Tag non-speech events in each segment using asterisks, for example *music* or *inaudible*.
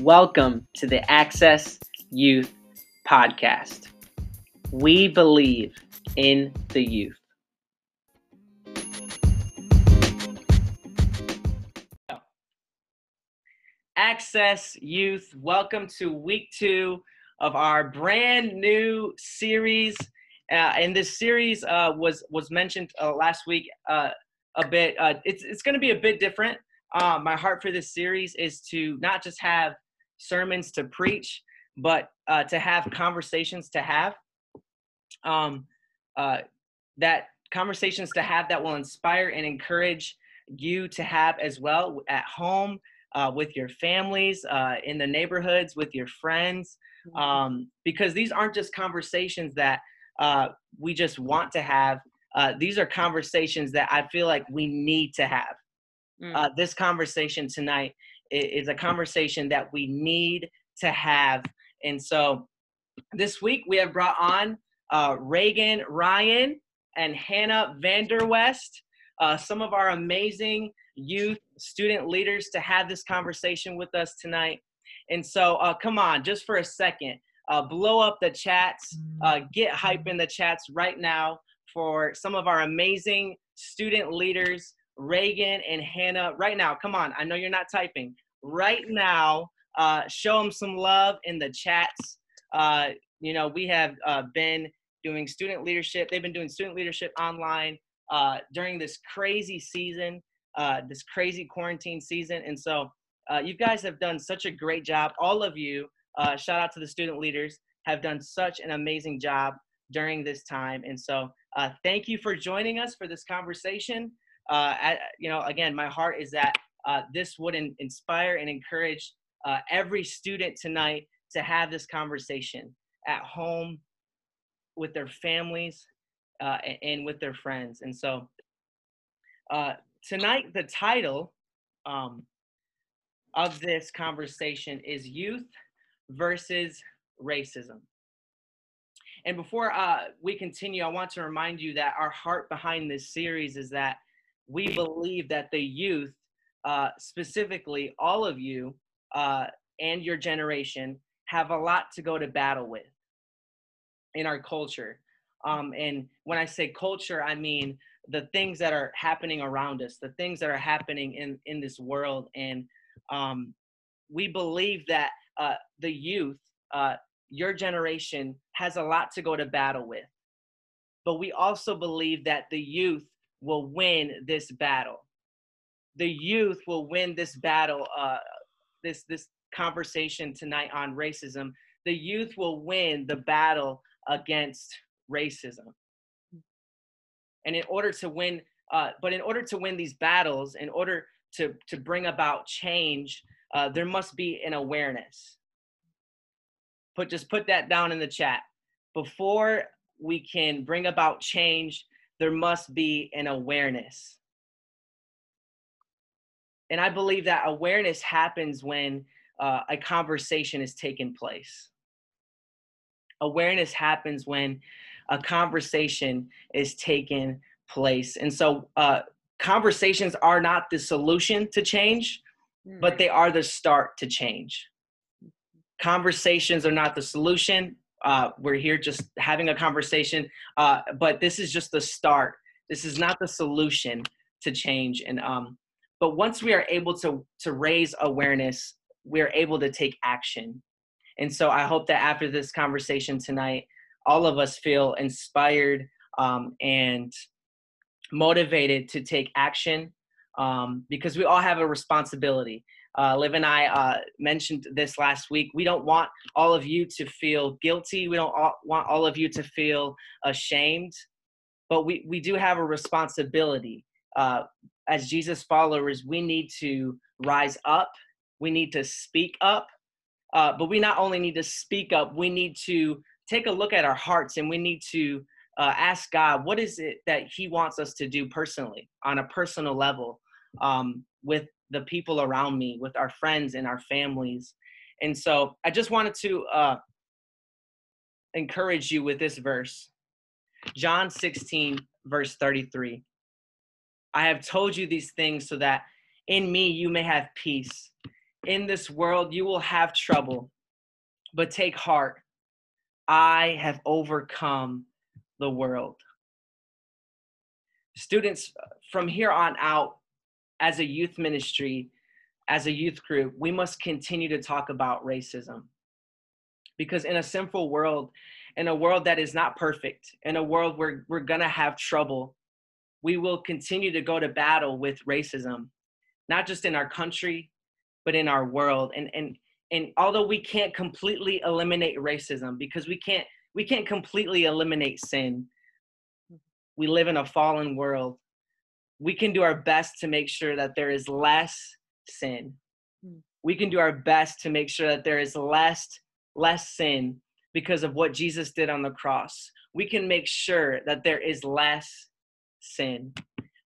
Welcome to the Access Youth Podcast. We believe in the youth. Access Youth, welcome to week two of our brand new series. Uh, and this series uh, was was mentioned uh, last week uh, a bit. Uh, it's it's going to be a bit different. Uh, my heart for this series is to not just have sermons to preach, but to have conversations to have. Um, that conversations to have that will inspire and encourage you to have as well at home uh, with your families, uh, in the neighborhoods, with your friends, mm-hmm. um, because these aren't just conversations that uh, we just want to have. Uh, these are conversations that I feel like we need to have. Mm. Uh, this conversation tonight is a conversation that we need to have. And so this week we have brought on uh, Raeghan Ryan and Hannah VanderWest, uh, some of our amazing youth, student leaders to have this conversation with us tonight. And so, uh, come on, just for a second, uh, blow up the chats, uh, get hype in the chats right now for some of our amazing student leaders, Raeghan and Hannah. Right now, come on, I know you're not typing. Right now, uh, show them some love in the chats. Uh, you know, we have uh, been doing student leadership, they've been doing student leadership online during this crazy season uh, this crazy quarantine season. And so uh, you guys have done such a great job. All of you, uh, shout out to the student leaders, have done such an amazing job during this time. And so uh, thank you for joining us for this conversation. Uh, at, you know, again, my heart is that uh, this would in- inspire and encourage every student tonight to have this conversation at home with their families and with their friends. And so uh, tonight the title um, of this conversation is youth versus racism and before uh, we continue i want to remind you that our heart behind this series is that we believe that the youth uh, specifically all of you uh, and your generation have a lot to go to battle with in our culture um, and when i say culture i mean the things that are happening around us, the things that are happening in in this world, and um, we believe that uh, the youth, uh, your generation, has a lot to go to battle with. But we also believe that the youth will win this battle. The youth will win this battle. Uh, this this conversation tonight on racism. The youth will win the battle against racism. And in order to win, uh, but in order to win these battles, in order to, to bring about change, uh, there must be an awareness. Put just put that down in the chat. Before we can bring about change, there must be an awareness. And I believe that awareness happens when uh, a conversation is taking place. Awareness happens when a conversation is taking place. And so, uh, conversations are not the solution to change, but they are the start to change. Conversations are not the solution. Uh, we're here just having a conversation, uh, but this is just the start. This is not the solution to change. And um, but once we are able to to raise awareness, we are able to take action. And so I hope that after this conversation tonight, all of us feel inspired um, and motivated to take action um, because we all have a responsibility. Uh, Liv and I uh, mentioned this last week. We don't want all of you to feel guilty. We don't all, want all of you to feel ashamed, but we, we do have a responsibility. Uh, as Jesus followers, we need to rise up. We need to speak up. Uh, but we not only need to speak up, we need to take a look at our hearts and we need to uh, ask God, what is it that He wants us to do personally, on a personal level, um, with the people around me, with our friends and our families. And so I just wanted to uh, encourage you with this verse John 16, verse 33. I have told you these things so that in me you may have peace. in this world you will have trouble, but take heart. I have overcome the world. Students, from here on out, as a youth ministry, as a youth group, we must continue to talk about racism. Because in a sinful world, in a world that is not perfect, in a world where we're gonna have trouble, we will continue to go to battle with racism, not just in our country, but in our world. And and and although we can't completely eliminate racism because we can't we can't completely eliminate sin. We live in a fallen world. We can do our best to make sure that there is less sin. Hmm. We can do our best to make sure that there is less less sin because of what Jesus did on the cross. We can make sure that there is less sin.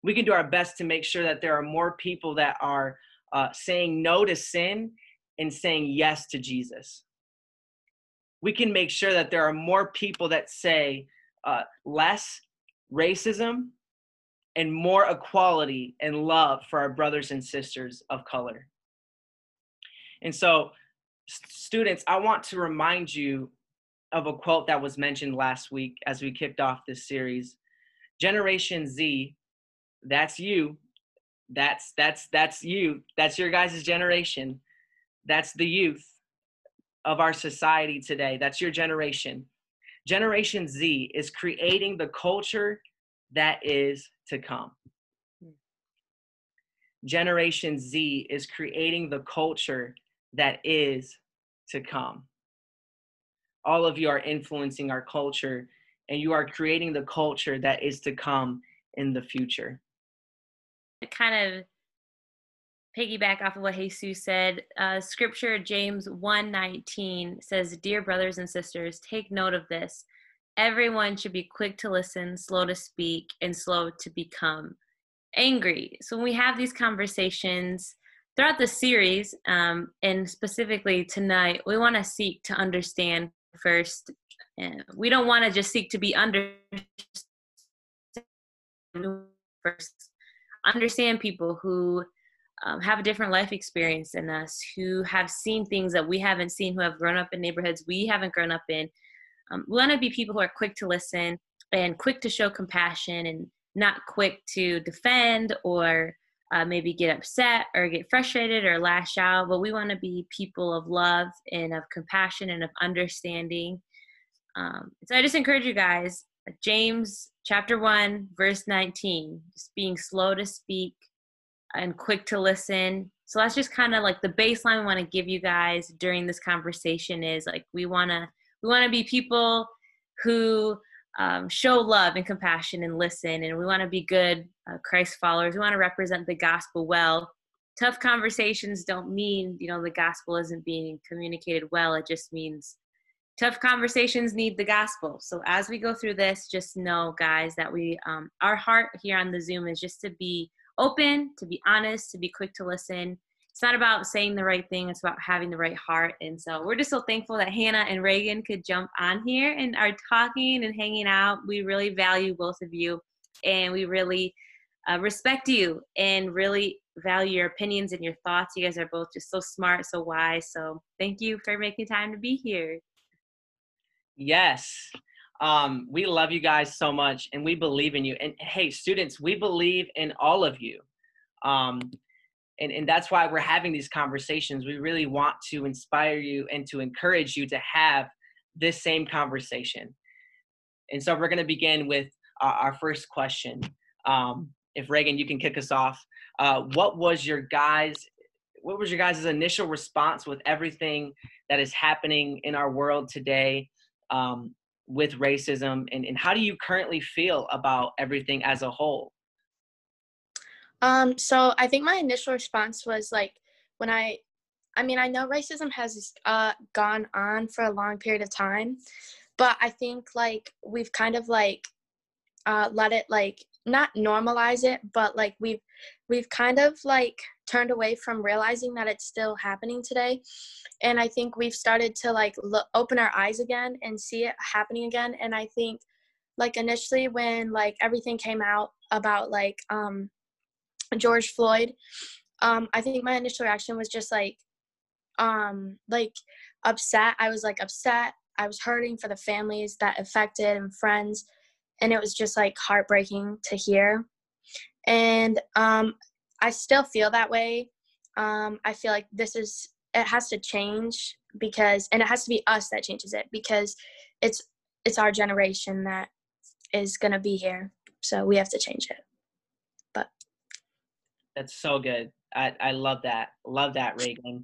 We can do our best to make sure that there are more people that are uh, saying no to sin and saying yes to Jesus. We can make sure that there are more people that say uh, less racism and more equality and love for our brothers and sisters of color. And so, students, I want to remind you of a quote that was mentioned last week as we kicked off this series. Generation Z, that's you. That's that's that's you. That's your guys' generation. That's the youth of our society today. That's your generation. Generation Z is creating the culture that is to come. Generation Z is creating the culture that is to come. All of you are influencing our culture, and you are creating the culture that is to come in the future. Kind of piggyback off of what Jesus said, uh, Scripture James 1:19 says, "Dear brothers and sisters, take note of this. Everyone should be quick to listen, slow to speak, and slow to become angry." So when we have these conversations throughout the series, um, and specifically tonight, we want to seek to understand first. We don't want to just seek to be under first understand people who um, have a different life experience than us, who have seen things that we haven't seen, who have grown up in neighborhoods we haven't grown up in. Um, we want to be people who are quick to listen and quick to show compassion and not quick to defend or uh, maybe get upset or get frustrated or lash out, but we want to be people of love and of compassion and of understanding. Um, so I just encourage you guys, James chapter 1, verse 19, just being slow to speak, and quick to listen. So that's just kind of like the baseline we want to give you guys during this conversation is like we want to we want to be people who um, show love and compassion and listen, and we want to be good uh, Christ followers. We want to represent the gospel well. Tough conversations don't mean you know the gospel isn't being communicated well. It just means tough conversations need the gospel. So as we go through this, just know, guys, that we um, our heart here on the Zoom is just to be open, to be honest, to be quick to listen. It's not about saying the right thing, it's about having the right heart. And so we're just so thankful that Hannah and Raeghan could jump on here and are talking and hanging out. We really value both of you and we really uh, respect you and really value your opinions and your thoughts. You guys are both just so smart, so wise. So thank you for making time to be here. Yes. Um, we love you guys so much and we believe in you. And hey, students, we believe in all of you. Um, and, and that's why we're having these conversations. We really want to inspire you and to encourage you to have this same conversation. And so we're going to begin with uh, our first question. Um, if Raeghan, you can kick us off. Uh, what was your guys' what was your guys' initial response with everything that is happening in our world today? Um, with racism and, and how do you currently feel about everything as a whole um so i think my initial response was like when i i mean i know racism has uh gone on for a long period of time but i think like we've kind of like uh let it like not normalize it but like we've we've kind of like turned away from realizing that it's still happening today. And i think we've started to like look, open our eyes again and see it happening again. And i think like initially when like everything came out about like um george floyd um i think my initial reaction was just like um like upset. I was like upset. I was hurting for the families that affected and friends and it was just like heartbreaking to hear. And um I still feel that way. Um I feel like this is it has to change because and it has to be us that changes it because it's it's our generation that is to be here so we have to change it but that's so good. I i love that love that raeghan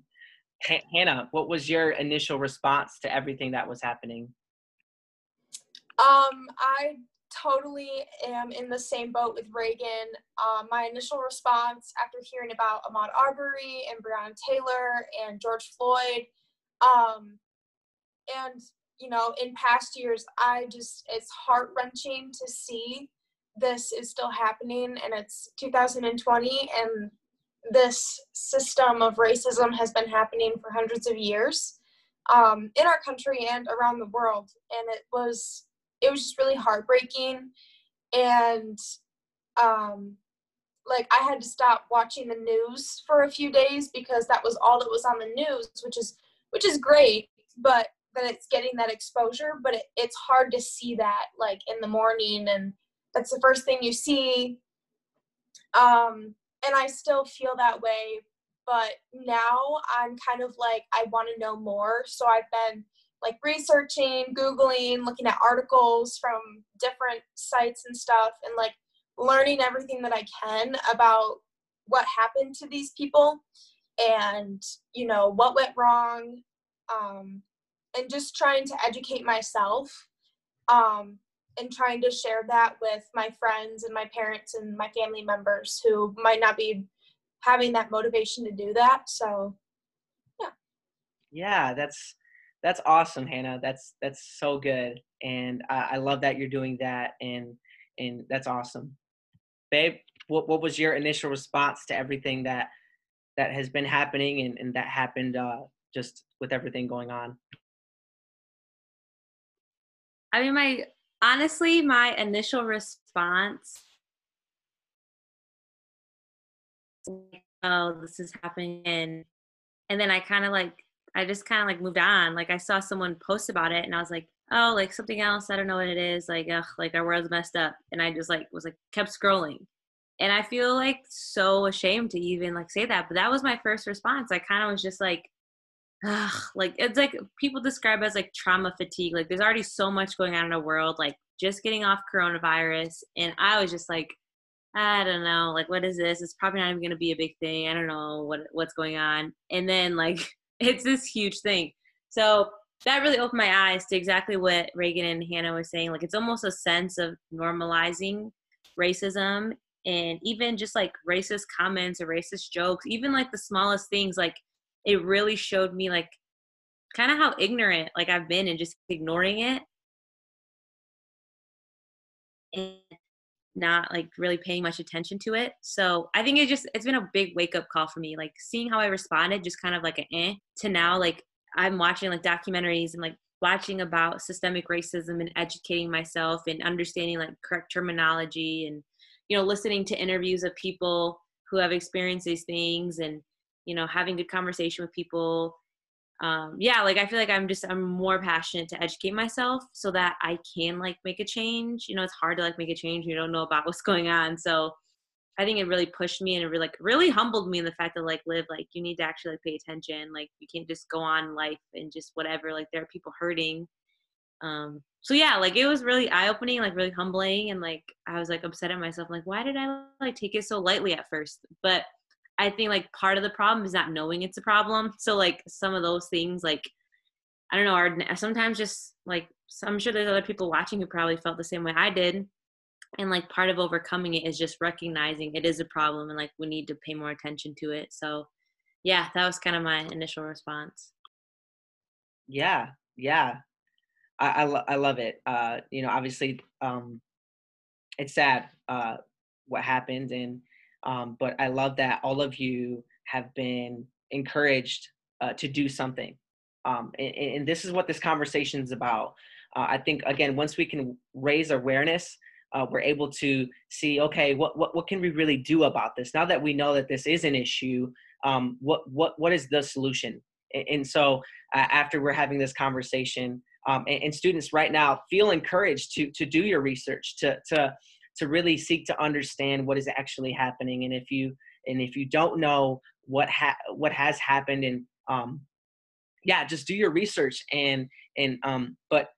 H- hannah what was your initial response to everything that was happening? Um i totally am in the same boat with raeghan um, my initial response after hearing about ahmaud arbery and breonna taylor and george floyd um and you know, in past years, I just, it's heart wrenching to see this is still happening and it's 2020 and this system of racism has been happening for hundreds of years um, in our country and around the world. And it was, it was just really heartbreaking. And um, like I had to stop watching the news for a few days because that was all that was on the news, which is, which is great. But that it's getting that exposure but it, it's hard to see that like in the morning and that's the first thing you see. Um and i still feel that way but now i'm kind of like i want to know more. So i've been like researching googling looking at articles from different sites and stuff and like learning everything that i can about what happened to these people and you know what went wrong um, and just trying to educate myself. Um, and trying to share that with my friends and my parents and my family members who might not be having that motivation to do that so yeah. Yeah that's that's awesome hannah. That's that's so good and I, I love that you're doing that and and that's awesome. Babe what, what was your initial response to everything that that has been happening and, and that happened uh, just with everything going on? I mean, my honestly, my initial response, oh, this is happening, and then I kind of like, I just kind of like moved on. Like I saw someone post about it, and I was like, oh, like something else. I don't know what it is. Like, ugh, like our world's messed up, and I just like was like kept scrolling, and I feel like so ashamed to even like say that, but that was my first response. I kind of was just like ugh, like it's like people describe as like trauma fatigue. Like there's already so much going on in the world, like just getting off coronavirus. And I was just like, I don't know, like what is this? It's probably not even gonna be a big thing. I don't know what what's going on. And then like *laughs* it's this huge thing. So that really opened my eyes to exactly what Raeghan and Hannah were saying. Like it's almost a sense of normalizing racism and even just like racist comments or racist jokes, even like the smallest things like it really showed me like kind of how ignorant like I've been and just ignoring it and not like really paying much attention to it. So I think it just it's been a big wake up call for me. Like seeing how I responded, just kind of like an eh to now like I'm watching like documentaries and like watching about systemic racism and educating myself and understanding like correct terminology and you know listening to interviews of people who have experienced these things and you know having good conversation with people. Um yeah like i feel like i'm just i'm more passionate to educate myself so that i can like make a change. You know it's hard to like make a change you don't know about *laughs* what's going on. So i think it really pushed me and it really like really humbled me in the fact that like live like you need to actually like pay attention. Like you can't just go on life and just whatever like there are people hurting. Um so yeah like it was really eye-opening like really humbling and like i was like upset at myself like why did i like take it so lightly at first? But I think like part of the problem is not knowing it's a problem. So like some of those things, like I don't know, are sometimes just like I'm sure there's other people watching who probably felt the same way I did. And like part of overcoming it is just recognizing it is a problem and like we need to pay more attention to it. So yeah, that was kind of my initial response. Yeah, yeah, I I, lo- I love it. Uh, you know, obviously, um, it's sad uh, what happened, and um, but I love that all of you have been encouraged uh, to do something. Um, and, and, this is what this conversation is about. Uh, I think, again, once we can raise awareness, uh, we're able to see, okay, what, what, what can we really do about this? Now that we know that this is an issue, um, what, what, what is the solution? And, and so after we're having this conversation, um, and, and, students right now feel encouraged to to do your research, to to to really seek to understand what is actually happening. And if you and if you don't know what ha- what has happened, and um, yeah, just do your research and and um, but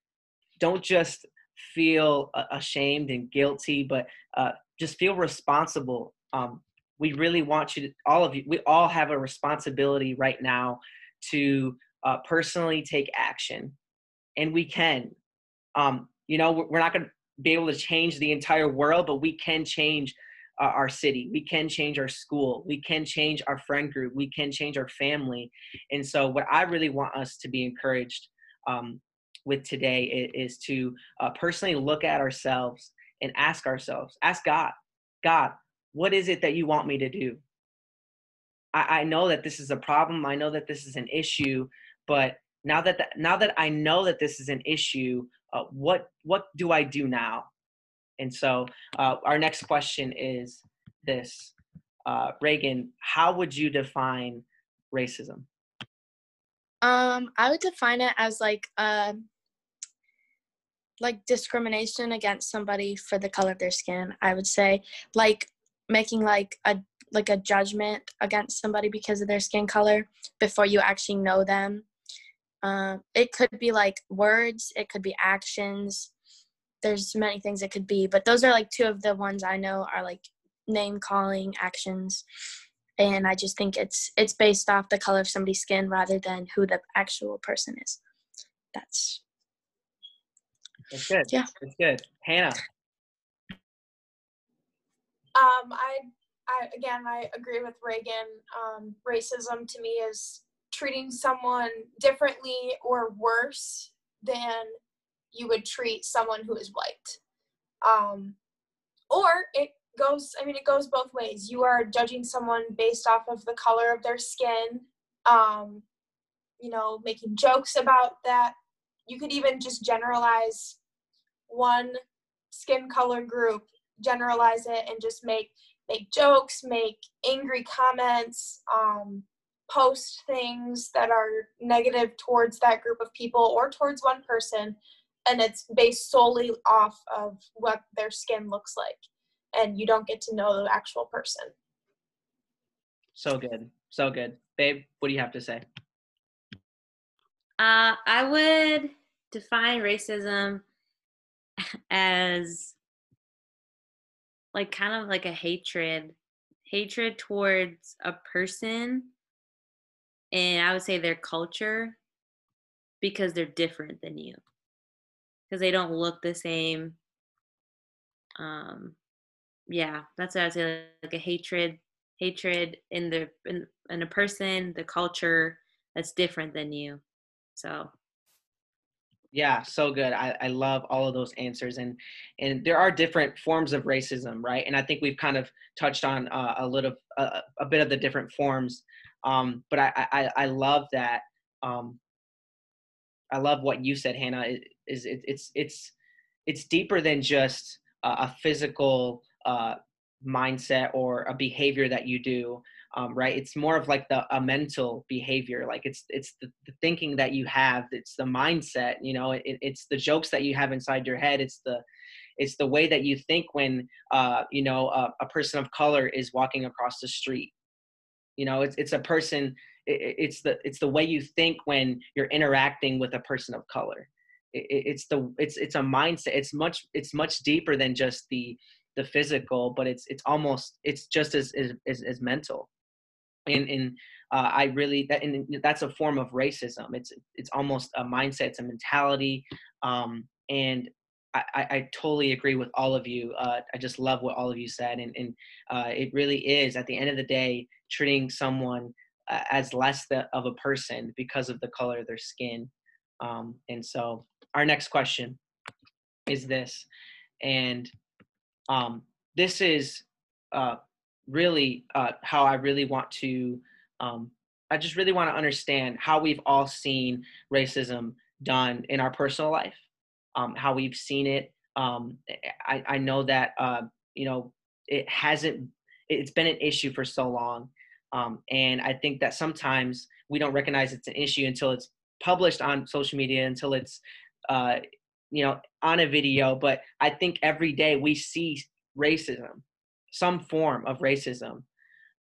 don't just feel ashamed and guilty, but uh, just feel responsible. Um, we really want you to, all of you, we all have a responsibility right now to uh, personally take action, and we can. Um, you know, we're not going to be able to change the entire world, but we can change uh, our city. We can change our school. We can change our friend group. We can change our family. And so, what I really want us to be encouraged um, with today is, is to uh, personally look at ourselves and ask ourselves, ask God, God, what is it that you want me to do? I, I know that this is a problem. I know that this is an issue, but now that the, now that I know that this is an issue, uh, what what do I do now? And so uh, our next question is this, uh, Raeghan, how would you define racism? Um, I would define it as like uh, like discrimination against somebody for the color of their skin. I would say like making like a like a judgment against somebody because of their skin color before you actually know them. Uh, it could be like words, it could be actions. There's many things it could be, but those are like two of the ones I know are like name calling actions. And I just think it's it's based off the color of somebody's skin rather than who the actual person is. That's that's good. Yeah. That's good. Hannah. Um, I, I again, I agree with Raeghan. Um, racism to me is treating someone differently or worse than you would treat someone who is white. Um, or it goes, I mean, it goes both ways. You are judging someone based off of the color of their skin, um, you know, making jokes about that. You could even just generalize one skin color group, generalize it, and just make make jokes, make angry comments, um, post things that are negative towards that group of people or towards one person, and it's based solely off of what their skin looks like, and you don't get to know the actual person. So good, so good, babe. What do you have to say? Uh, I would define racism as like kind of like a hatred hatred towards a person and i would say their culture because they're different than you because they don't look the same um yeah that's what i would say like a hatred hatred in the in, in a person the culture that's different than you so yeah, so good. I, I love all of those answers, and and there are different forms of racism, right? And I think we've kind of touched on uh, a little, uh, a bit of the different forms. Um, but I, I I love that. Um, I love what you said, Hannah. It, is it, it's it's it's deeper than just a, a physical uh, mindset or a behavior that you do um, right it's more of like the a mental behavior like it's it's the, the thinking that you have it's the mindset you know it, it's the jokes that you have inside your head it's the it's the way that you think when uh, you know a, a person of color is walking across the street you know it's it's a person it, it's the it's the way you think when you're interacting with a person of color it, it's the it's it's a mindset it's much it's much deeper than just the the physical but it's it's almost it's just as as, as mental and and uh, I really that and that's a form of racism. It's it's almost a mindset, it's a mentality, um, and I, I, totally agree with all of you. Uh, I just love what all of you said, and and uh, it really is at the end of the day treating someone uh, as less the, of a person because of the color of their skin. Um, and so our next question is this, and um, this is uh, really uh, how I really want to. Um, I just really want to understand how we've all seen racism done in our personal life, um, how we've seen it. Um, I, I know that uh, you know it hasn't. It's been an issue for so long, Um, and I think that sometimes we don't recognize it's an issue until it's published on social media, until it's, uh, you know, on a video. But I think every day we see racism, some form of racism.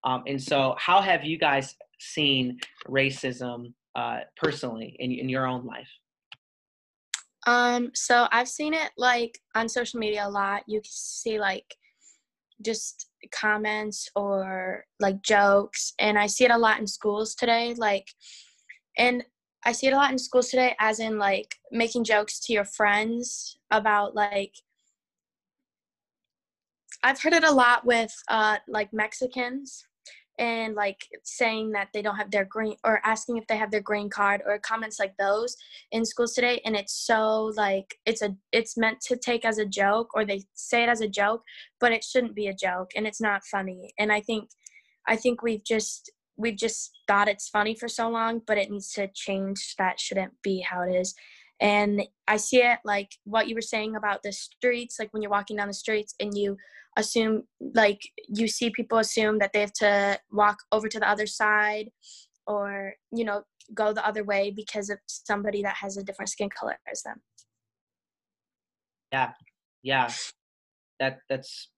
Um, and so, how have you guys seen racism uh, personally in, in your own life? Um, so I've seen it like on social media a lot. You can see like just comments or like jokes, and I see it a lot in schools today. Like, and I see it a lot in schools today, as in like making jokes to your friends about like. I've heard it a lot with uh, like Mexicans and like saying that they don't have their green or asking if they have their green card or comments like those in schools today and it's so like it's a it's meant to take as a joke or they say it as a joke but it shouldn't be a joke and it's not funny and i think i think we've just we've just thought it's funny for so long but it needs to change that shouldn't be how it is and i see it like what you were saying about the streets like when you're walking down the streets and you assume like you see people assume that they have to walk over to the other side or you know go the other way because of somebody that has a different skin color as them. Yeah. Yeah. That that's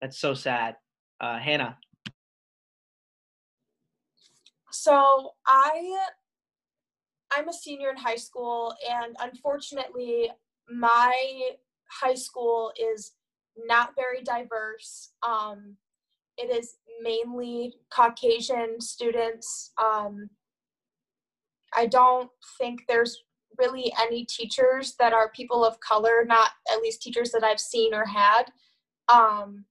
that's so sad. Uh hannah. So i i'm a senior in high school and unfortunately my high school is not very diverse. Um, it is mainly Caucasian students. Um, I don't think there's really any teachers that are people of color, not at least teachers that I've seen or had. Um,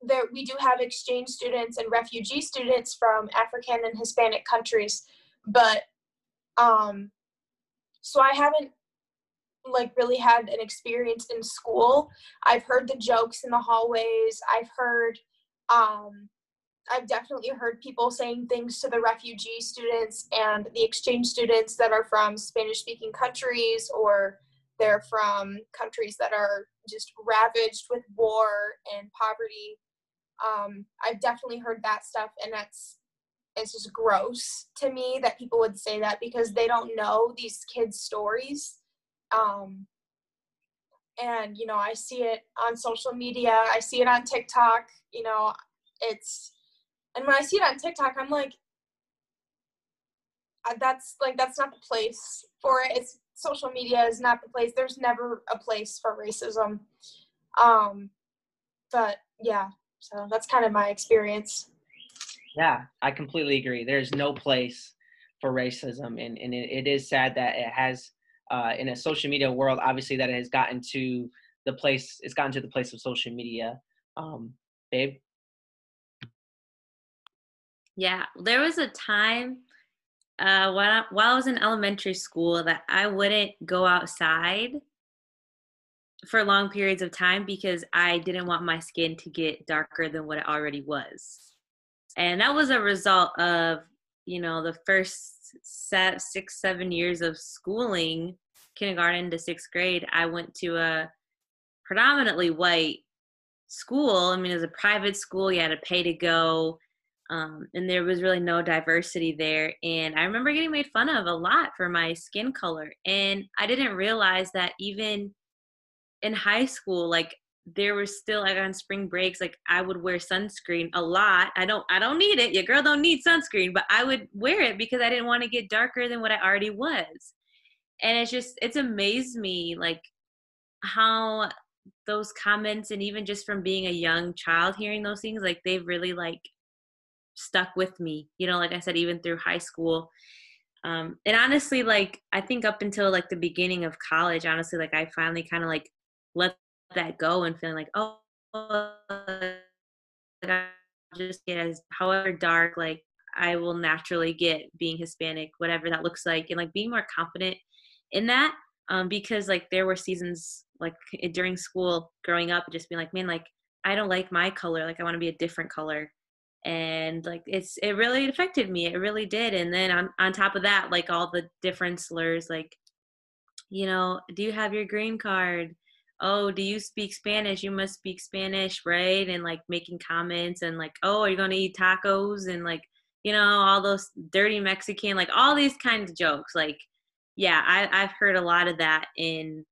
there, we do have exchange students and refugee students from African and Hispanic countries, but um, so I haven't like really had an experience in school. I've heard the jokes in the hallways. I've heard um I've definitely heard people saying things to the refugee students and the exchange students that are from Spanish speaking countries or they're from countries that are just ravaged with war and poverty. Um, I've definitely heard that stuff, and that's it's just gross to me that people would say that because they don't know these kids' stories um, and you know, I see it on social media. I see it on TikTok. You know, it's and when I see it on TikTok, I'm like, that's like that's not the place for it. It's social media is not the place. There's never a place for racism. Um, but yeah, so that's kind of my experience. Yeah, I completely agree. There's no place for racism, and and it, it is sad that it has uh, in a social media world, obviously that it has gotten to the place, it's gotten to the place of social media. Um, babe? Yeah, there was a time uh, while, I, while I was in elementary school that I wouldn't go outside for long periods of time because I didn't want my skin to get darker than what it already was. And that was a result of, you know, the first set, six, seven years of schooling, kindergarten to sixth grade, I went to a predominantly white school. I mean, it was a private school, you had to pay to go. Um, and there was really no diversity there. And I remember getting made fun of a lot for my skin color. And I didn't realize that even in high school, like there was still like on spring breaks like i would wear sunscreen a lot. I don't i don't need it. Your girl don't need sunscreen but i would wear it because i didn't want to get darker than what i already was. And it's just it's amazed me like how those comments and even just from being a young child hearing those things like they've really like stuck with me you know like i said even through high school. Um and honestly like i think up until like the beginning of college honestly like i finally kind of like let that go and feeling like, oh, just get as however dark, like I will naturally get being Hispanic, whatever that looks like, and like being more confident in that. Um, because like there were seasons like during school growing up, just being like, man, like I don't like my color, like I want to be a different color. And like it's it really affected me. It really did. And then on on top of that, like all the different slurs, like, you know, do you have your green card? Oh, do you speak Spanish? You must speak Spanish, right? And like making comments and like, oh, are you going to eat tacos? And like you know, all those dirty Mexican, like all these kinds of jokes. Like, yeah, I, I've heard a lot of that in,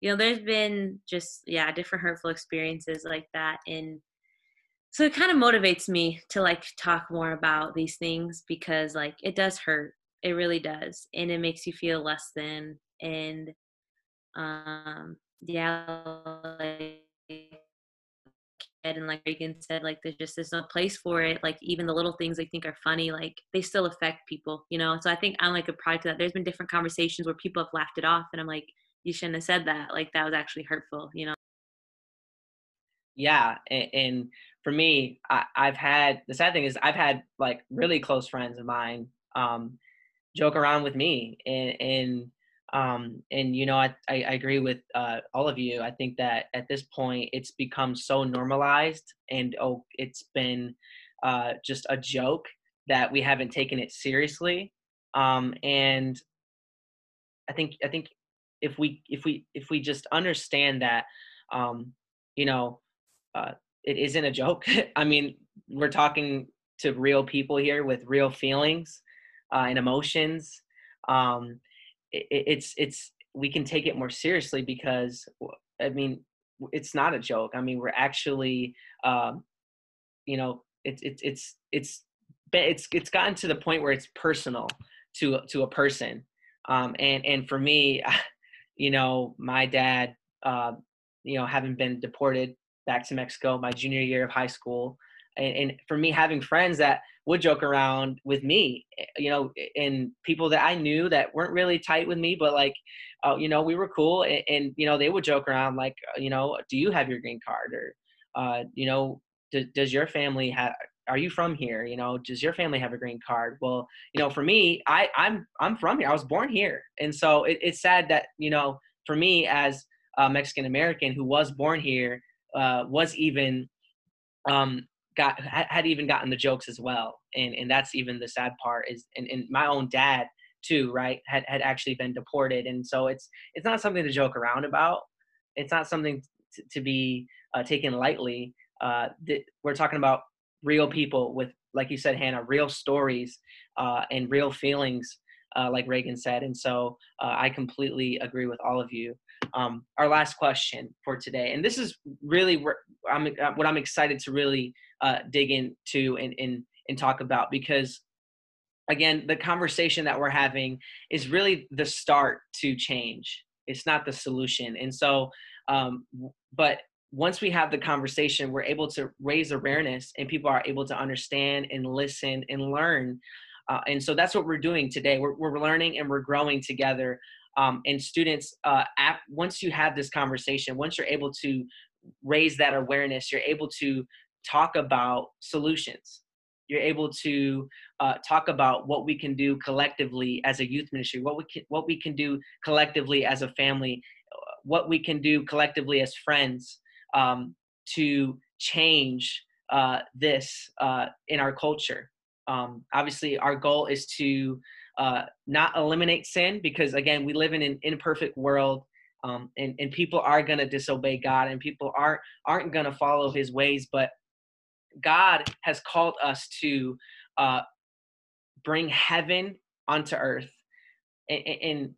you know, there's been just, yeah, different hurtful experiences like that. And so it kind of motivates me to like talk more about these things because like it does hurt. It really does. And it makes you feel less than. And, um, yeah, like, and like Raeghan said, like there's just there's no place for it. Like even the little things they think are funny, like they still affect people, you know. So I think I'm like a product of that. There's been different conversations where people have laughed it off, and I'm like, you shouldn't have said that. Like that was actually hurtful, you know. Yeah, and, and for me, I, have had the sad thing is I've had like really close friends of mine um, joke around with me, and, and um, and you know, I, I, I agree with uh, all of you. I think that at this point, it's become so normalized, and oh, it's been uh, just a joke that we haven't taken it seriously. Um, and I think I think if we if we if we just understand that, um, you know, uh, it isn't a joke. *laughs* I mean, we're talking to real people here with real feelings uh, and emotions. Um, it, it's it's we can take it more seriously because I mean it's not a joke. I mean we're actually um, you know it's it's it's it's it's it's gotten to the point where it's personal to to a person um, and and for me *laughs* you know my dad uh, you know having been deported back to Mexico my junior year of high school and, and for me having friends that would joke around with me eh, you know and people that i knew that weren't really tight with me but like uh, you know we were cool and, and, you know they would joke around like uh, you know do you have your green card? or uh, you know do, does your family have are you from here? You know does your family have a green card? Well you know for me i i'm i'm from here. I was born here. And so it, it's sad that you know for me as a mexican american who was born here uh, was even um, got had even gotten the jokes as well and and that's even the sad part is and, and my own dad too right had had actually been deported and so it's it's not something to joke around about. It's not something to, be uh, taken lightly. Uh, th- we're talking about real people with like you said hannah real stories uh, and real feelings uh, like raeghan said and so uh, i completely agree with all of you um, our last question for today. And this is really where I'm, uh, what i'm excited to really uh, dig into and, and and talk about because again the conversation that we're having is really the start to change. It's not the solution. And so um, but once we have the conversation we're able to raise awareness and people are able to understand and listen and learn. Uh, and so that's what we're doing today. We're, we're learning and we're growing together um, and students uh, at, once you have this conversation once you're able to raise that awareness you're able to talk about solutions. You're able to uh, talk about what we can do collectively as a youth ministry, what we can, what we can do collectively as a family, what we can do collectively as friends um, to change uh, this uh, in our culture. Um, obviously, our goal is to uh, not eliminate sin because, again, we live in an imperfect world. Um, and, and people are going to disobey God and people aren't aren't going to follow his ways but God has called us to uh, bring heaven onto earth. And, and,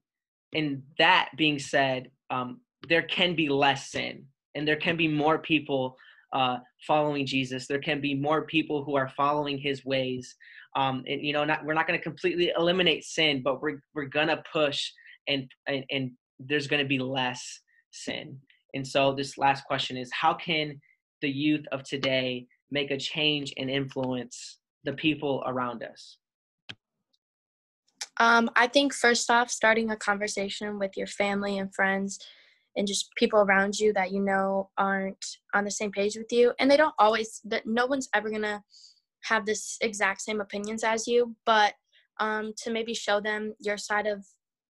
and that being said, um, there can be less sin and there can be more people uh, following Jesus. There can be more people who are following his ways. Um, and, you know, not, we're not going to completely eliminate sin, but we're, we're going to push and, and, and there's going to be less sin. And so this last question is how can the youth of today make a change and influence the people around us? Um, I think first off, starting a conversation with your family and friends and just people around you that you know aren't on the same page with you. And they don't always, that no one's ever to have this exact same opinions as you, but um, to maybe show them your side of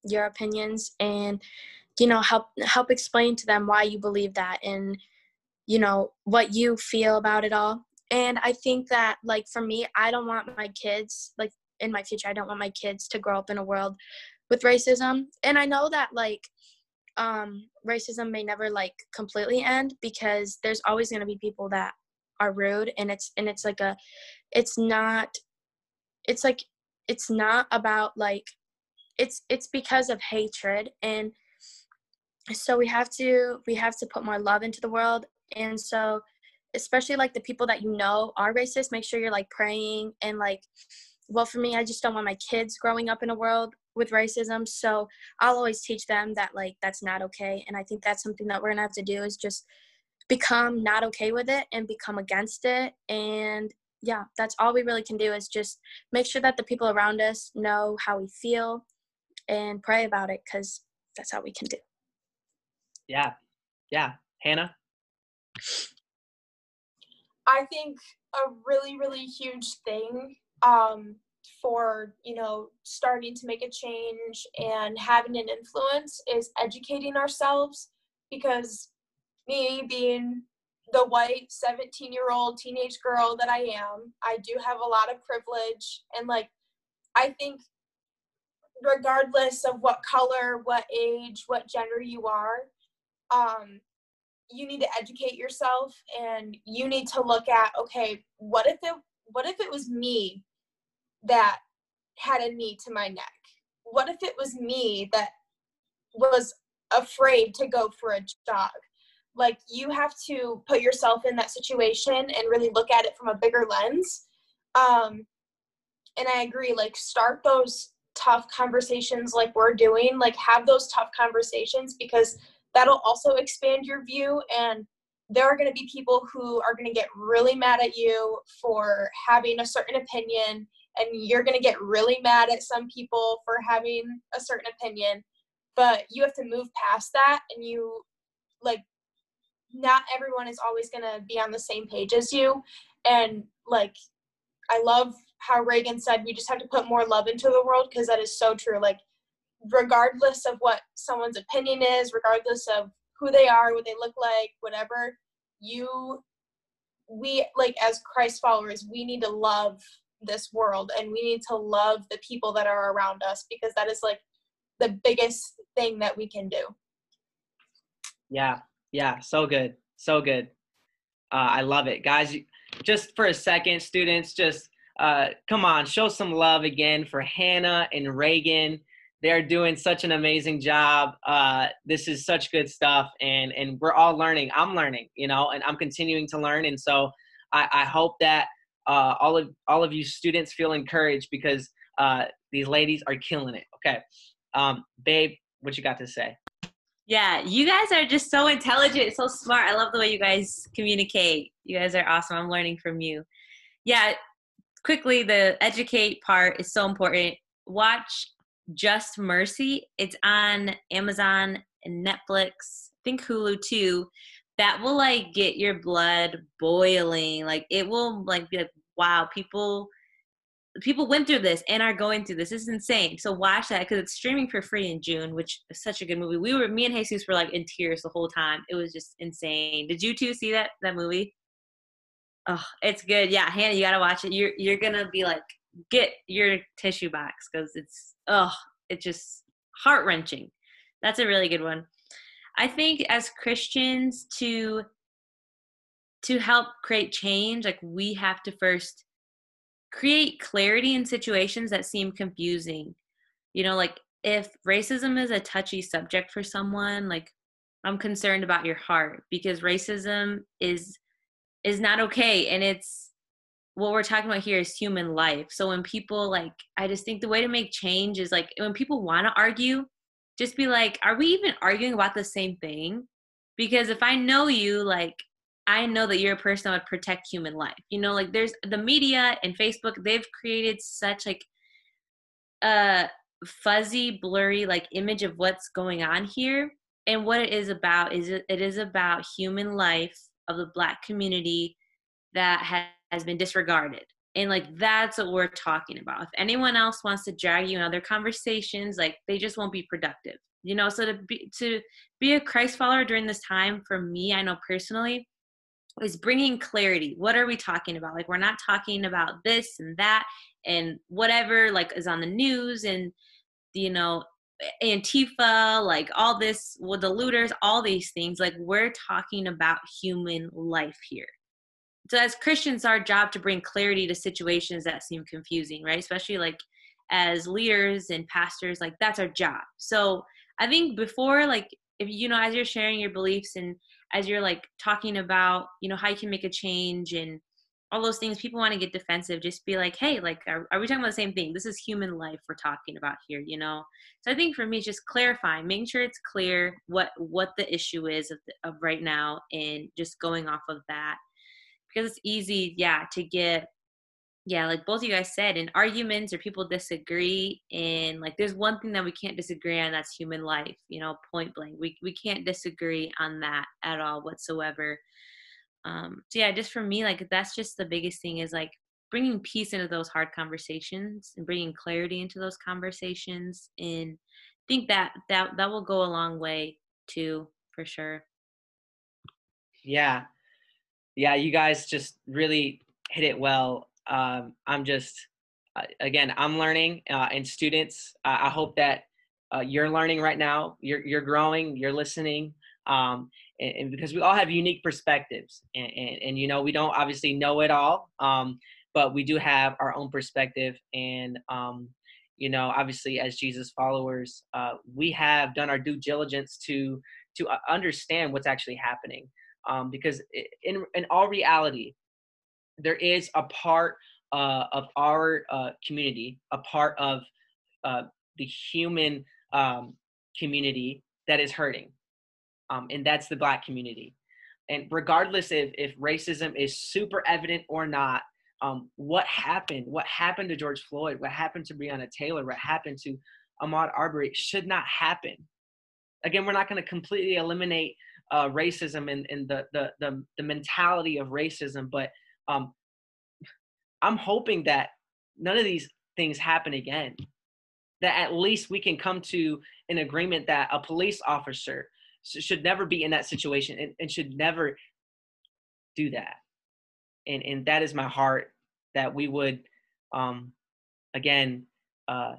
your opinions and you know help help explain to them why you believe that and you know what you feel about it all and i think that like for me i don't want my kids like in my future i don't want my kids to grow up in a world with racism and i know that like um racism may never like completely end because there's always going to be people that are rude and it's and it's like a it's not it's like it's not about like it's it's because of hatred and so we have to we have to put more love into the world and so especially like the people that you know are racist make sure you're like praying and like well for me i just don't want my kids growing up in a world with racism so i'll always teach them that like that's not okay and i think that's something that we're gonna have to do is just become not okay with it and become against it and yeah that's all we really can do is just make sure that the people around us know how we feel and pray about it because that's all we can do. Yeah. Yeah. Hannah? I think a really, really huge thing um, for you know starting to make a change and having an influence is educating ourselves because me being the white 17 year old teenage girl that I am, I do have a lot of privilege and like I think regardless of what color, what age, what gender you are, um, you need to educate yourself and you need to look at okay what if it what if it was me that had a knee to my neck? What if it was me that was afraid to go for a jog? Like you have to put yourself in that situation and really look at it from a bigger lens. Um and i agree like start those tough conversations like we're doing like have those tough conversations because that'll also expand your view. And there are going to be people who are going to get really mad at you for having a certain opinion and you're going to get really mad at some people for having a certain opinion but you have to move past that and you like not everyone is always going to be on the same page as you. And like i love how raeghan said we just have to put more love into the world because that is so true. Like regardless of what someone's opinion is, regardless of who they are, what they look like, whatever, you, we, like, as Christ followers, we need to love this world and we need to love the people that are around us because that is like the biggest thing that we can do. Yeah, yeah, so good, so good. Uh, I love it, guys. Just for a second, students, just uh, come on, show some love again for Hannah and Raeghan they're doing such an amazing job. Uh, this is such good stuff, and and we're all learning. I'm learning, you know, and I'm continuing to learn. And so I, I hope that uh, all of all of you students feel encouraged because uh, these ladies are killing it. Okay, um, babe, what you got to say? Yeah, you guys are just so intelligent, so smart. I love the way you guys communicate. You guys are awesome. I'm learning from you. Yeah, quickly, the educate part is so important. Watch just Mercy. It's on Amazon and Netflix. I think Hulu too. That will like get your blood boiling. Like it will like be like, wow, people people went through this and are going through this. This is insane. So watch that because it's streaming for free in June, which is such a good movie. We were me and Jesus were like in tears the whole time. It was just insane. Did you two see that that movie? Oh, it's good. Yeah, Hannah, you gotta watch it. You're you're gonna be like get your tissue box because it's oh it's just heart wrenching. That's a really good one. I think as Christians to to help create change, like we have to first create clarity in situations that seem confusing. You know, like if racism is a touchy subject for someone, like I'm concerned about your heart because racism is is not okay and it's what we're talking about here is human life. So when people like, I just think the way to make change is like when people want to argue, just be like, are we even arguing about the same thing? Because if I know you, like, I know that you're a person that would protect human life. You know, like there's the media and Facebook, they've created such like a fuzzy, blurry like image of what's going on here. And what it is about is it, is about human life of the black community that has been disregarded and like that's what we're talking about. If anyone else wants to drag you in other conversations like they just won't be productive you know? So to be to be a christ follower during this time for me i know personally is bringing clarity. What are we talking about? Like we're not talking about this and that and whatever like is on the news and you know antifa like all this with the looters all these things. Like we're talking about human life here so as Christians, our job to bring clarity to situations that seem confusing, right? Especially like as leaders and pastors, like that's our job. So I think before, like, if you know, as you're sharing your beliefs and as you're like talking about, you know, how you can make a change and all those things, people want to get defensive. Just be like, hey, like, are, are we talking about the same thing? This is human life we're talking about here, you know. So I think for me, it's just clarifying, making sure it's clear what what the issue is of, the, of right now, and just going off of that because it's easy, yeah, to get yeah, like both of you guys said, in arguments or people disagree, and like there's one thing that we can't disagree on that's human life, you know, point blank. We we can't disagree on that at all whatsoever. Um, so yeah, just for me, like that's just the biggest thing is like bringing peace into those hard conversations and bringing clarity into those conversations, and think that that that will go a long way too, for sure. Yeah, yeah, you guys just really hit it well. Um, I'm just, uh, again, I'm learning, uh, and students, uh, I hope that uh, you're learning right now. You're you're growing. You're listening. Um, and, and, because we all have unique perspectives, and, and, and, you know we don't obviously know it all, um, but we do have our own perspective. And um, you know, obviously, as Jesus followers, uh, we have done our due diligence to to uh, understand what's actually happening um, because in in all reality, there is a part uh, of our uh, community, a part of uh, the human um, community that is hurting, um, and that's the Black community. And regardless if if racism is super evident or not, um, what happened? What happened to George Floyd? What happened to Breonna Taylor? What happened to Ahmaud Arbery should not happen. Again, we're not going to completely eliminate uh, racism and, and the, the, the, the mentality of racism. But um, I'm hoping that none of these things happen again. That at least we can come to an agreement that a police officer should never be in that situation and, and should never do that. And, and that is my heart that we would, um, again, uh,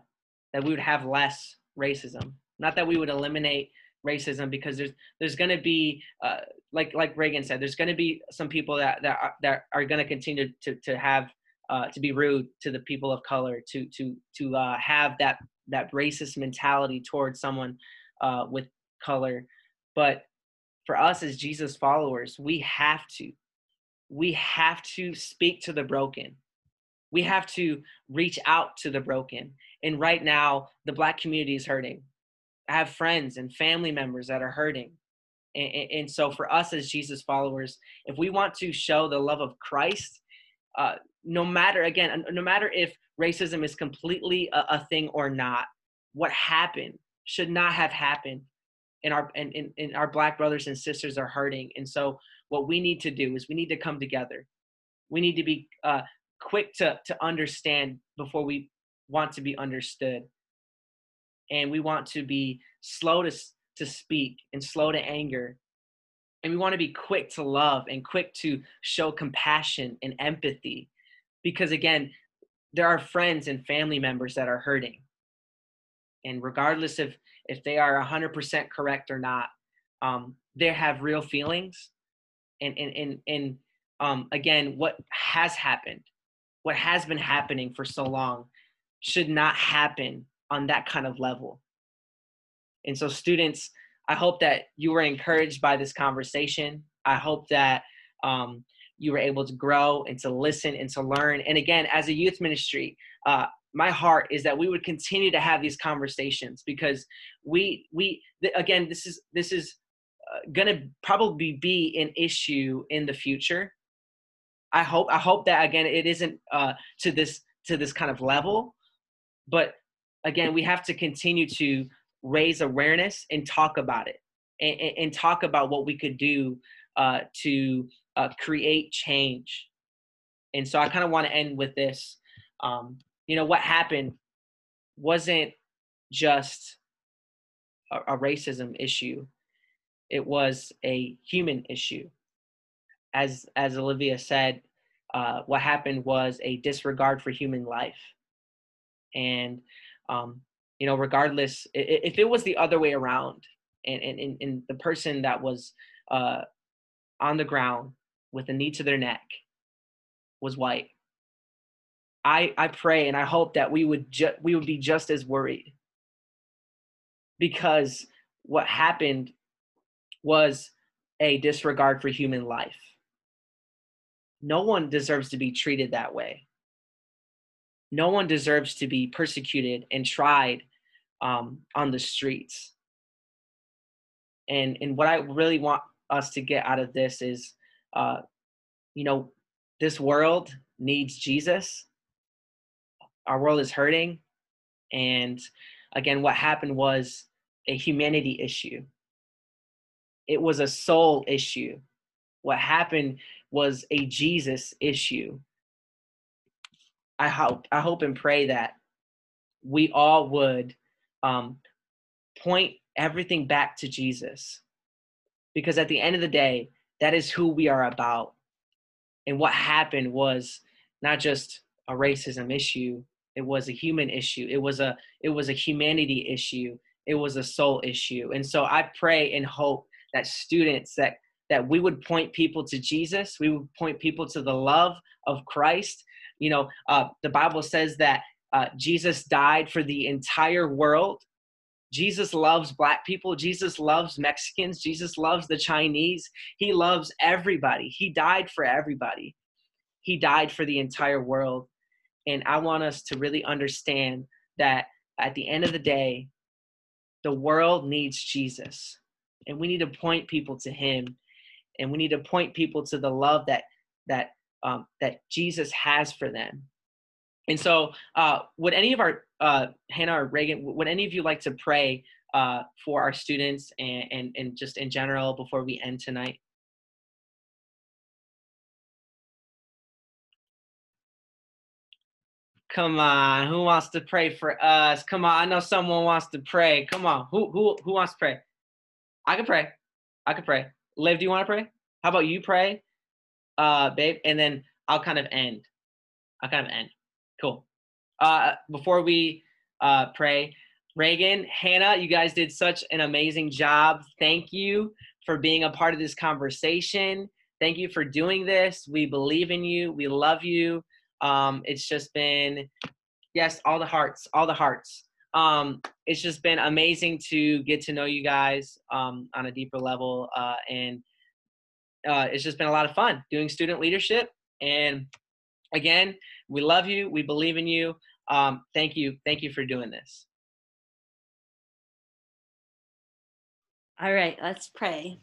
that we would have less racism. Not that we would eliminate racism because there's there's going to be uh, like like Raeghan said there's going to be some people that that are, that are going to continue to to have uh, to be rude to the people of color to to to uh, have that that racist mentality towards someone uh, with color. But for us as Jesus followers we have to we have to speak to the broken. We have to reach out to the broken. And right now the black community is hurting have friends and family members that are hurting. And, and, so, for us as Jesus followers, if we want to show the love of Christ, uh, no matter, again, no matter if racism is completely a, a, thing or not, what happened should not have happened. And our, and, and, and our black brothers and sisters are hurting. And so, what we need to do is we need to come together. We need to be uh, quick to, to understand before we want to be understood and we want to be slow to, to speak and slow to anger. And we want to be quick to love and quick to show compassion and empathy. Because again there are friends and family members that are hurting. And regardless of if they are 100% correct or not um, they have real feelings. And and and, and um, again what has happened what has been happening for so long should not happen on that kind of level. And so, students, I hope that you were encouraged by this conversation. I hope that um, you were able to grow and to listen and to learn. And again, as a youth ministry, uh, my heart is that we would continue to have these conversations because we we again this is this is uh, going to probably be an issue in the future. I hope I hope that again it isn't uh, to this to this kind of level, but again, we have to continue to raise awareness and talk about it and, and, talk about what we could do uh, to uh, create change. And so I kind of want to end with this. Um, you know, what happened wasn't just a, a racism issue, it was a human issue. As, as Olivia said, uh, what happened was a disregard for human life. And um, you know, regardless, if it was the other way around, and and, and the person that was uh, on the ground with a knee to their neck was white. I I pray and I hope that we would ju- we would be just as worried because what happened was a disregard for human life. No one deserves to be treated that way. No one deserves to be persecuted and tried um, on the streets. And and what I really want us to get out of this is, uh, you know, this world needs Jesus. Our world is hurting, and again, what happened was a humanity issue. It was a soul issue. What happened was a Jesus issue. I hope, I hope and pray that we all would um, point everything back to Jesus. Because at the end of the day, that is who we are about. And what happened was not just a racism issue, it was a human issue. It was a it was a humanity issue. It was a soul issue. And so I pray and hope that students that that we would point people to Jesus, we would point people to the love of Christ. You know, uh, the Bible says that uh, Jesus died for the entire world Jesus loves black people. Jesus loves Mexicans. Jesus loves the Chinese. He loves everybody. He died for everybody. He died for the entire world. And I want us to really understand that at the end of the day, the world needs Jesus. And we need to point people to him. And we need to point people to the love that that um, that Jesus has for them. And so, uh, would any of our uh, Hannah or Raeghan, would any of you like to pray uh, for our students and, and and just in general before we end tonight? Come on, who wants to pray for us? Come on, I know someone wants to pray. Come on, who who who wants to pray? I can pray. I can pray. Liv, do you want to pray? How about you pray, uh, babe, and then I'll kind of end. I'll kind of end. Cool. Uh, before we uh, pray, Raeghan, Hannah, you guys did such an amazing job. Thank you for being a part of this conversation. Thank you for doing this. We believe in you. We love you. Um, it's just been, yes, all the hearts, all the hearts. Um, it's just been amazing to get to know you guys um, on a deeper level. Uh, and uh, it's just been a lot of fun doing student leadership. And again, we love you. We believe in you. Um, thank you. Thank you for doing this. All right, let's pray.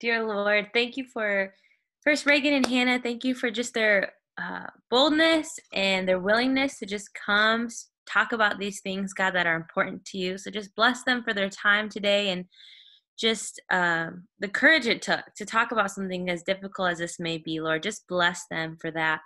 Dear Lord, thank you for first Raeghan and Hannah. Thank you for just their uh, boldness and their willingness to just come talk about these things, God, that are important to you. So just bless them for their time today and just um, the courage it took to talk about something as difficult as this may be, Lord. Just bless them for that.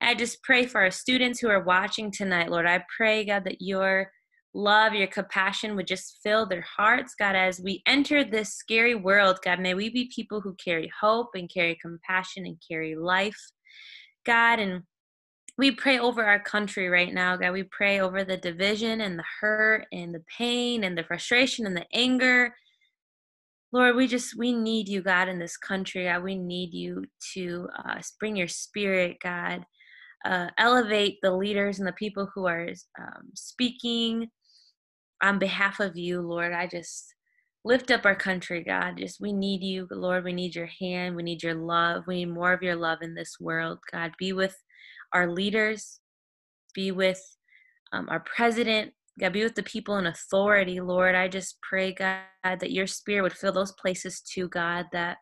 I just pray for our students who are watching tonight, Lord. I pray, God, that your love, your compassion would just fill their hearts, God, as we enter this scary world, God. May we be people who carry hope and carry compassion and carry life, God. And we pray over our country right now, God. We pray over the division and the hurt and the pain and the frustration and the anger. Lord, we just we need you, God, in this country. God, we need you to uh, bring your spirit, God, uh, elevate the leaders and the people who are um, speaking on behalf of you, Lord. I just lift up our country, God. Just we need you, Lord. We need your hand. We need your love. We need more of your love in this world, God. Be with our leaders. Be with um, our president. God, be with the people in authority, Lord. I just pray, God, that your spirit would fill those places too, God, that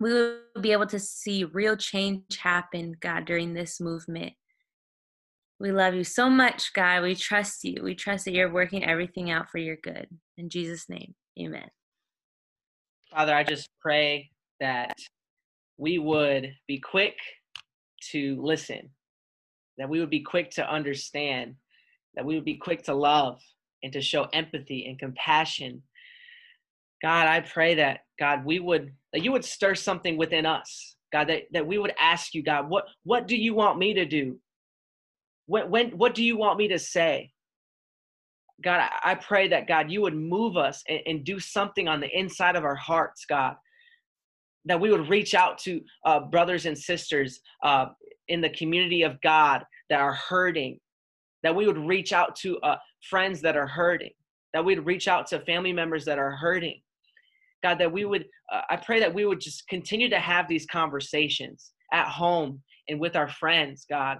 we would be able to see real change happen, God, during this movement. We love you so much, God. We trust you. We trust that you're working everything out for your good. In Jesus' name, amen. Father, I just pray that we would be quick to listen, that we would be quick to understand, that we would be quick to love and to show empathy and compassion. God, I pray that, God, we would that you would stir something within us. God that, that we would ask you god what what do you want me to do? When, when what do you want me to say? God i, pray that god you would move us and, and do something on the inside of our hearts god. That we would reach out to uh, brothers and sisters uh, in the community of God that are hurting, that we would reach out to uh, friends that are hurting, that we'd reach out to family members that are hurting. God, that we would, uh, I pray that we would just continue to have these conversations at home and with our friends, God,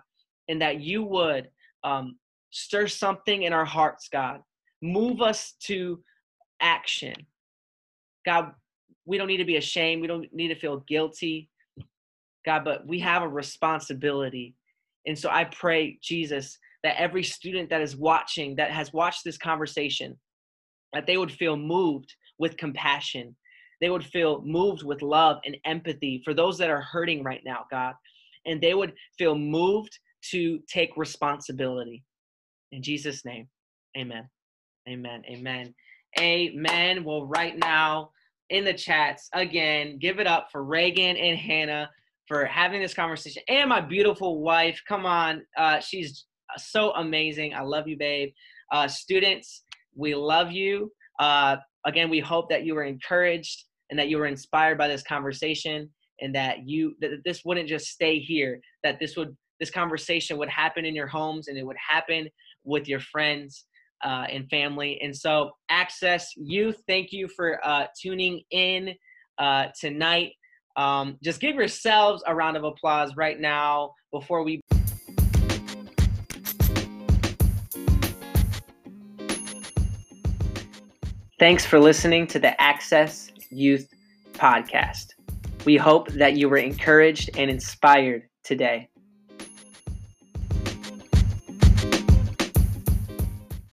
and that you would um, stir something in our hearts, God. Move us to action. God, we don't need to be ashamed. We don't need to feel guilty, God, but we have a responsibility. And so I pray, Jesus, that every student that is watching, that has watched this conversation, that they would feel moved with compassion. They would feel moved with love and empathy for those that are hurting right now, God. And they would feel moved to take responsibility. In Jesus' name, amen. Amen. Amen. Amen. Well, right now in the chats, again, give it up for Raeghan and Hannah for having this conversation and my beautiful wife. Come on. Uh, she's so amazing. I love you, babe. Uh, students, we love you. Uh, again, we hope that you were encouraged and that you were inspired by this conversation and that you that this wouldn't just stay here that this would this conversation would happen in your homes and it would happen with your friends uh, and family. And so, Access Youth, thank you for uh, tuning in uh, tonight. Um, just give yourselves a round of applause right now before we. Thanks for listening to the Access Youth Podcast. We hope that you were encouraged and inspired today.